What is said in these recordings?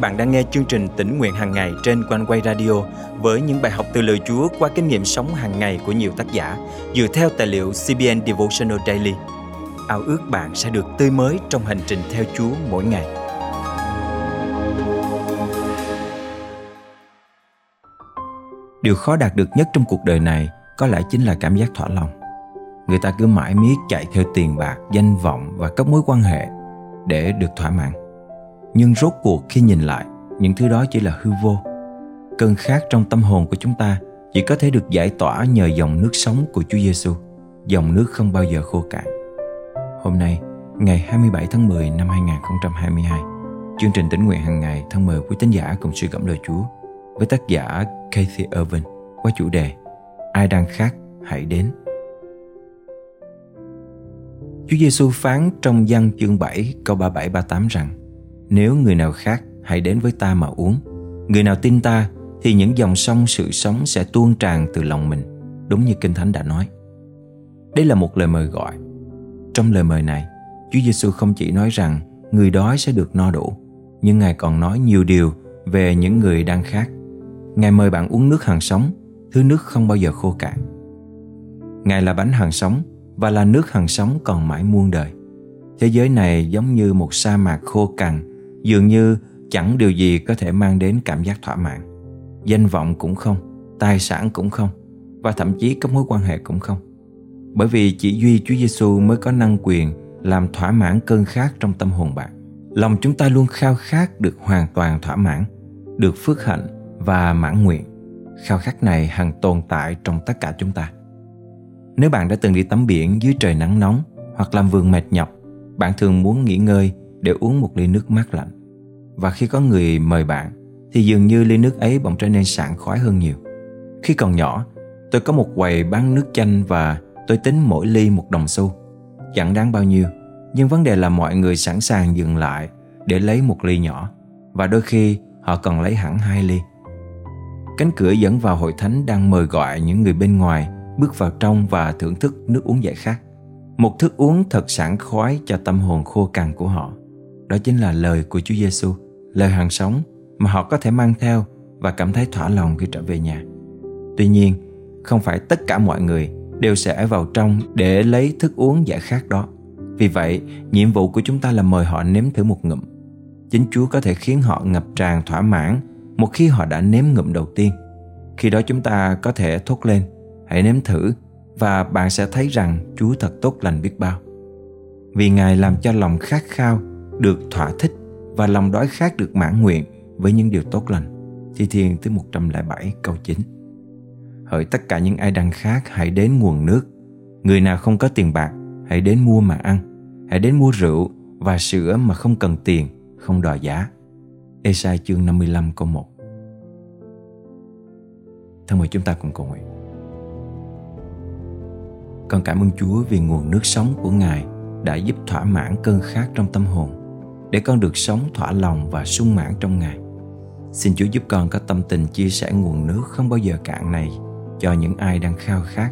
bạn đang nghe chương trình tỉnh nguyện hàng ngày trên quanh quay radio với những bài học từ lời Chúa qua kinh nghiệm sống hàng ngày của nhiều tác giả dựa theo tài liệu CBN Devotional Daily. Ao ước bạn sẽ được tươi mới trong hành trình theo Chúa mỗi ngày. Điều khó đạt được nhất trong cuộc đời này có lẽ chính là cảm giác thỏa lòng. Người ta cứ mãi miết chạy theo tiền bạc, danh vọng và các mối quan hệ để được thỏa mãn nhưng rốt cuộc khi nhìn lại những thứ đó chỉ là hư vô cơn khát trong tâm hồn của chúng ta chỉ có thể được giải tỏa nhờ dòng nước sống của Chúa Giêsu, dòng nước không bao giờ khô cạn. Hôm nay, ngày 27 tháng 10 năm 2022, chương trình tỉnh nguyện hàng ngày thân mời quý tín giả cùng suy gẫm lời Chúa với tác giả Kathy Irvin qua chủ đề Ai đang khát hãy đến. Chúa Giêsu phán trong văn chương 7 câu 37 38 rằng nếu người nào khác hãy đến với ta mà uống. Người nào tin ta thì những dòng sông sự sống sẽ tuôn tràn từ lòng mình. Đúng như Kinh Thánh đã nói. Đây là một lời mời gọi. Trong lời mời này, Chúa Giêsu không chỉ nói rằng người đói sẽ được no đủ, Nhưng Ngài còn nói nhiều điều về những người đang khát Ngài mời bạn uống nước hàng sống, Thứ nước không bao giờ khô cạn. Ngài là bánh hàng sống Và là nước hàng sống còn mãi muôn đời. Thế giới này giống như một sa mạc khô cằn dường như chẳng điều gì có thể mang đến cảm giác thỏa mãn. Danh vọng cũng không, tài sản cũng không, và thậm chí các mối quan hệ cũng không. Bởi vì chỉ duy Chúa Giêsu mới có năng quyền làm thỏa mãn cơn khát trong tâm hồn bạn. Lòng chúng ta luôn khao khát được hoàn toàn thỏa mãn, được phước hạnh và mãn nguyện. Khao khát này hằng tồn tại trong tất cả chúng ta. Nếu bạn đã từng đi tắm biển dưới trời nắng nóng hoặc làm vườn mệt nhọc, bạn thường muốn nghỉ ngơi để uống một ly nước mát lạnh. Và khi có người mời bạn thì dường như ly nước ấy bỗng trở nên sảng khoái hơn nhiều. Khi còn nhỏ, tôi có một quầy bán nước chanh và tôi tính mỗi ly một đồng xu. Chẳng đáng bao nhiêu, nhưng vấn đề là mọi người sẵn sàng dừng lại để lấy một ly nhỏ và đôi khi họ còn lấy hẳn hai ly. Cánh cửa dẫn vào hội thánh đang mời gọi những người bên ngoài bước vào trong và thưởng thức nước uống giải khát. Một thức uống thật sảng khoái cho tâm hồn khô cằn của họ. Đó chính là lời của Chúa Giêsu, lời hàng sống mà họ có thể mang theo và cảm thấy thỏa lòng khi trở về nhà. Tuy nhiên, không phải tất cả mọi người đều sẽ vào trong để lấy thức uống giải khát đó. Vì vậy, nhiệm vụ của chúng ta là mời họ nếm thử một ngụm. Chính Chúa có thể khiến họ ngập tràn thỏa mãn một khi họ đã nếm ngụm đầu tiên. Khi đó chúng ta có thể thốt lên, hãy nếm thử và bạn sẽ thấy rằng Chúa thật tốt lành biết bao. Vì Ngài làm cho lòng khát khao được thỏa thích và lòng đói khát được mãn nguyện với những điều tốt lành. Thi Thiên thứ 107 câu 9 Hỡi tất cả những ai đang khát hãy đến nguồn nước. Người nào không có tiền bạc hãy đến mua mà ăn. Hãy đến mua rượu và sữa mà không cần tiền, không đòi giá. Esai chương 55 câu 1 Thân mời chúng ta cùng cầu nguyện. Con cảm ơn Chúa vì nguồn nước sống của Ngài đã giúp thỏa mãn cơn khát trong tâm hồn để con được sống thỏa lòng và sung mãn trong Ngài. Xin Chúa giúp con có tâm tình chia sẻ nguồn nước không bao giờ cạn này cho những ai đang khao khát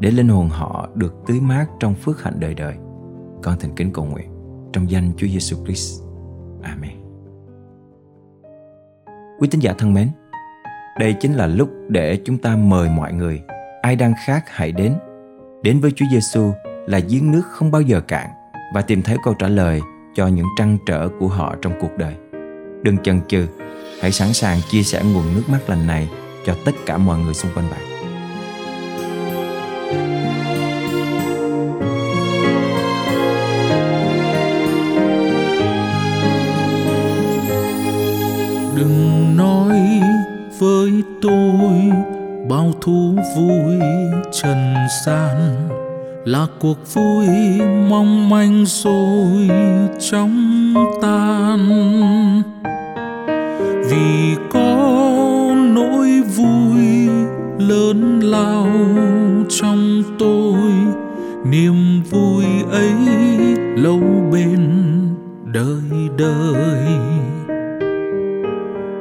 để linh hồn họ được tưới mát trong phước hạnh đời đời. Con thành kính cầu nguyện trong danh Chúa Giêsu Christ. Amen. Quý tín giả thân mến, đây chính là lúc để chúng ta mời mọi người, ai đang khát hãy đến. Đến với Chúa Giêsu là giếng nước không bao giờ cạn và tìm thấy câu trả lời cho những trăn trở của họ trong cuộc đời. Đừng chần chừ, hãy sẵn sàng chia sẻ nguồn nước mắt lành này cho tất cả mọi người xung quanh bạn. Là cuộc vui mong manh rồi trong tan. Vì có nỗi vui lớn lao trong tôi, niềm vui ấy lâu bền đời đời.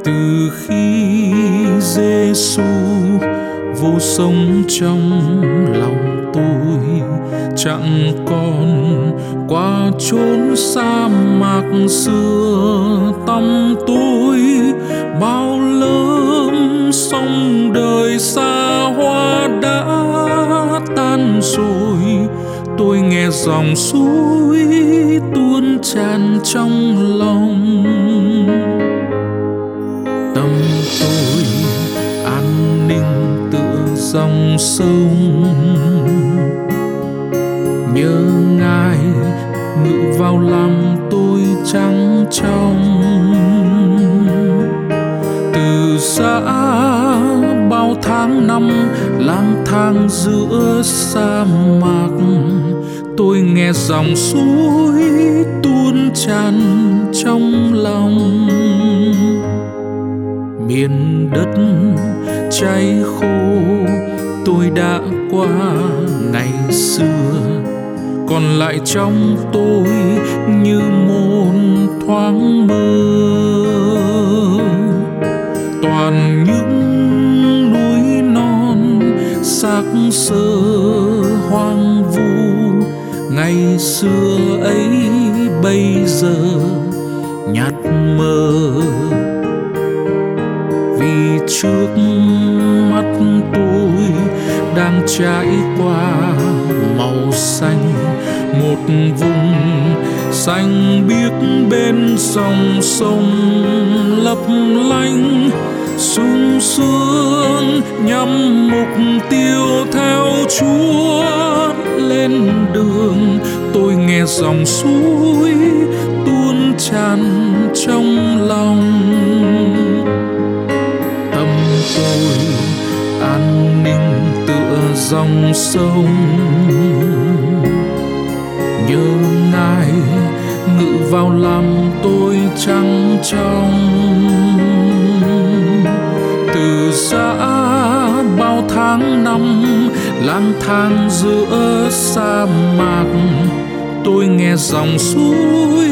Từ khi Giêsu vô sống trong lòng tôi chẳng còn. Qua chốn sa mạc xưa tâm tôi bao lớm sông đời xa hoa đã tan rồi. Tôi nghe dòng suối tuôn tràn trong lòng. Tâm tôi an ninh tựa dòng sông. Vào lòng tôi trắng trong. Từ xa bao tháng năm, lang thang giữa sa mạc. Tôi nghe dòng suối tuôn tràn trong lòng. Miền đất cháy khô, tôi đã qua ngày xưa còn lại trong tôi như một thoáng mơ. Toàn những núi non, xác sơ hoang vu, ngày xưa ấy bây giờ nhạt mờ. Vì trước mắt tôi đang trải qua xanh, một vùng xanh biếc bên dòng sông lấp lánh, sung sướng nhắm mục tiêu theo Chúa lên đường. Tôi nghe dòng suối tuôn tràn trong lòng. Tâm tôi an ninh tựa dòng sông. Ngự vào lòng tôi trắng trong. Từ xa bao tháng năm, lang thang giữa sa mạc. Tôi nghe dòng suối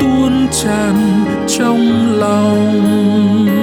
tuôn tràn trong lòng lòng.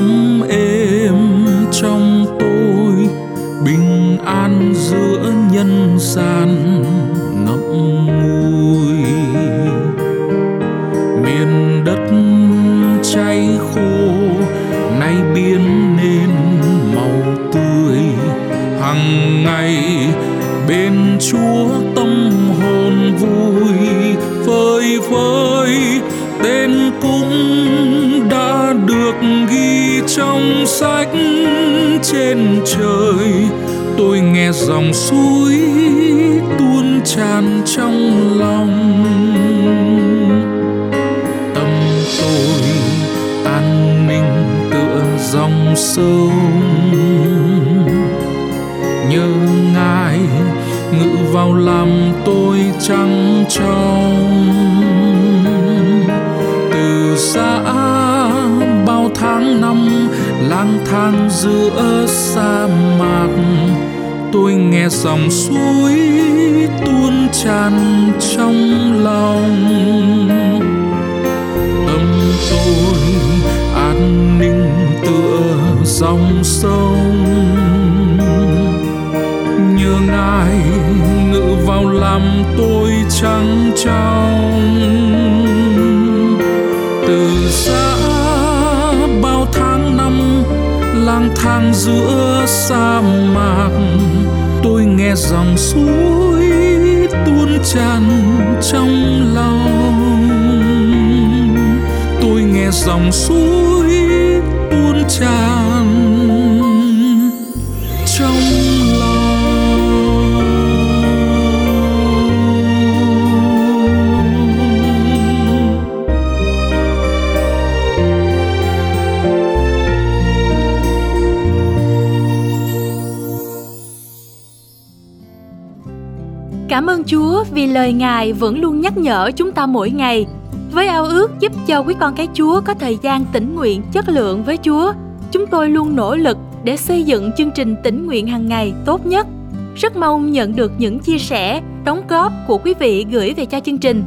Ấm êm trong tôi, bình an giữa nhân gian ngậm ngùi. Miền đất cháy khô, nay biến nên màu tươi. Hằng ngày bên chúa sách trên trời. Tôi nghe dòng suối tuôn tràn trong lòng. Tâm tôi an ninh tựa dòng sông. Nhớ ngài, ngự vào lòng tôi trắng trong từ xa bao tháng năm lang thang giữa sa mạc. Tôi nghe dòng suối tuôn tràn trong lòng. Tâm tôi an ninh tựa dòng sông. Nhớ ngài ngự vào làm tôi trắng trong giữa sa mạc. Tôi nghe dòng suối tuôn tràn trong lòng. Tôi nghe dòng suối tuôn tràn Cảm ơn Chúa vì lời Ngài vẫn luôn nhắc nhở chúng ta mỗi ngày. Với ao ước giúp cho quý con cái Chúa có thời gian tĩnh nguyện chất lượng với Chúa, chúng tôi luôn nỗ lực để xây dựng chương trình tĩnh nguyện hàng ngày tốt nhất. Rất mong nhận được những chia sẻ, đóng góp của quý vị gửi về cho chương trình.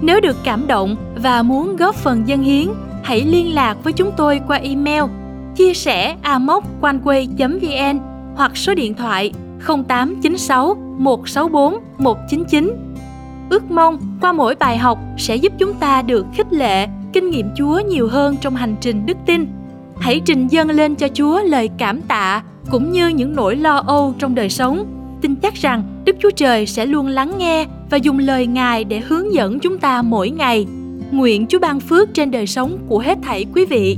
Nếu được cảm động và muốn góp phần dân hiến, hãy liên lạc với chúng tôi qua email chia sẻ amoconeway.vn hoặc số điện thoại 0896 164 199. Ước mong qua mỗi bài học sẽ giúp chúng ta được khích lệ, kinh nghiệm Chúa nhiều hơn trong hành trình đức tin. Hãy trình dâng lên cho Chúa lời cảm tạ cũng như những nỗi lo âu trong đời sống. Tin chắc rằng Đức Chúa Trời sẽ luôn lắng nghe và dùng lời Ngài để hướng dẫn chúng ta mỗi ngày. Nguyện Chúa ban phước trên đời sống của hết thảy quý vị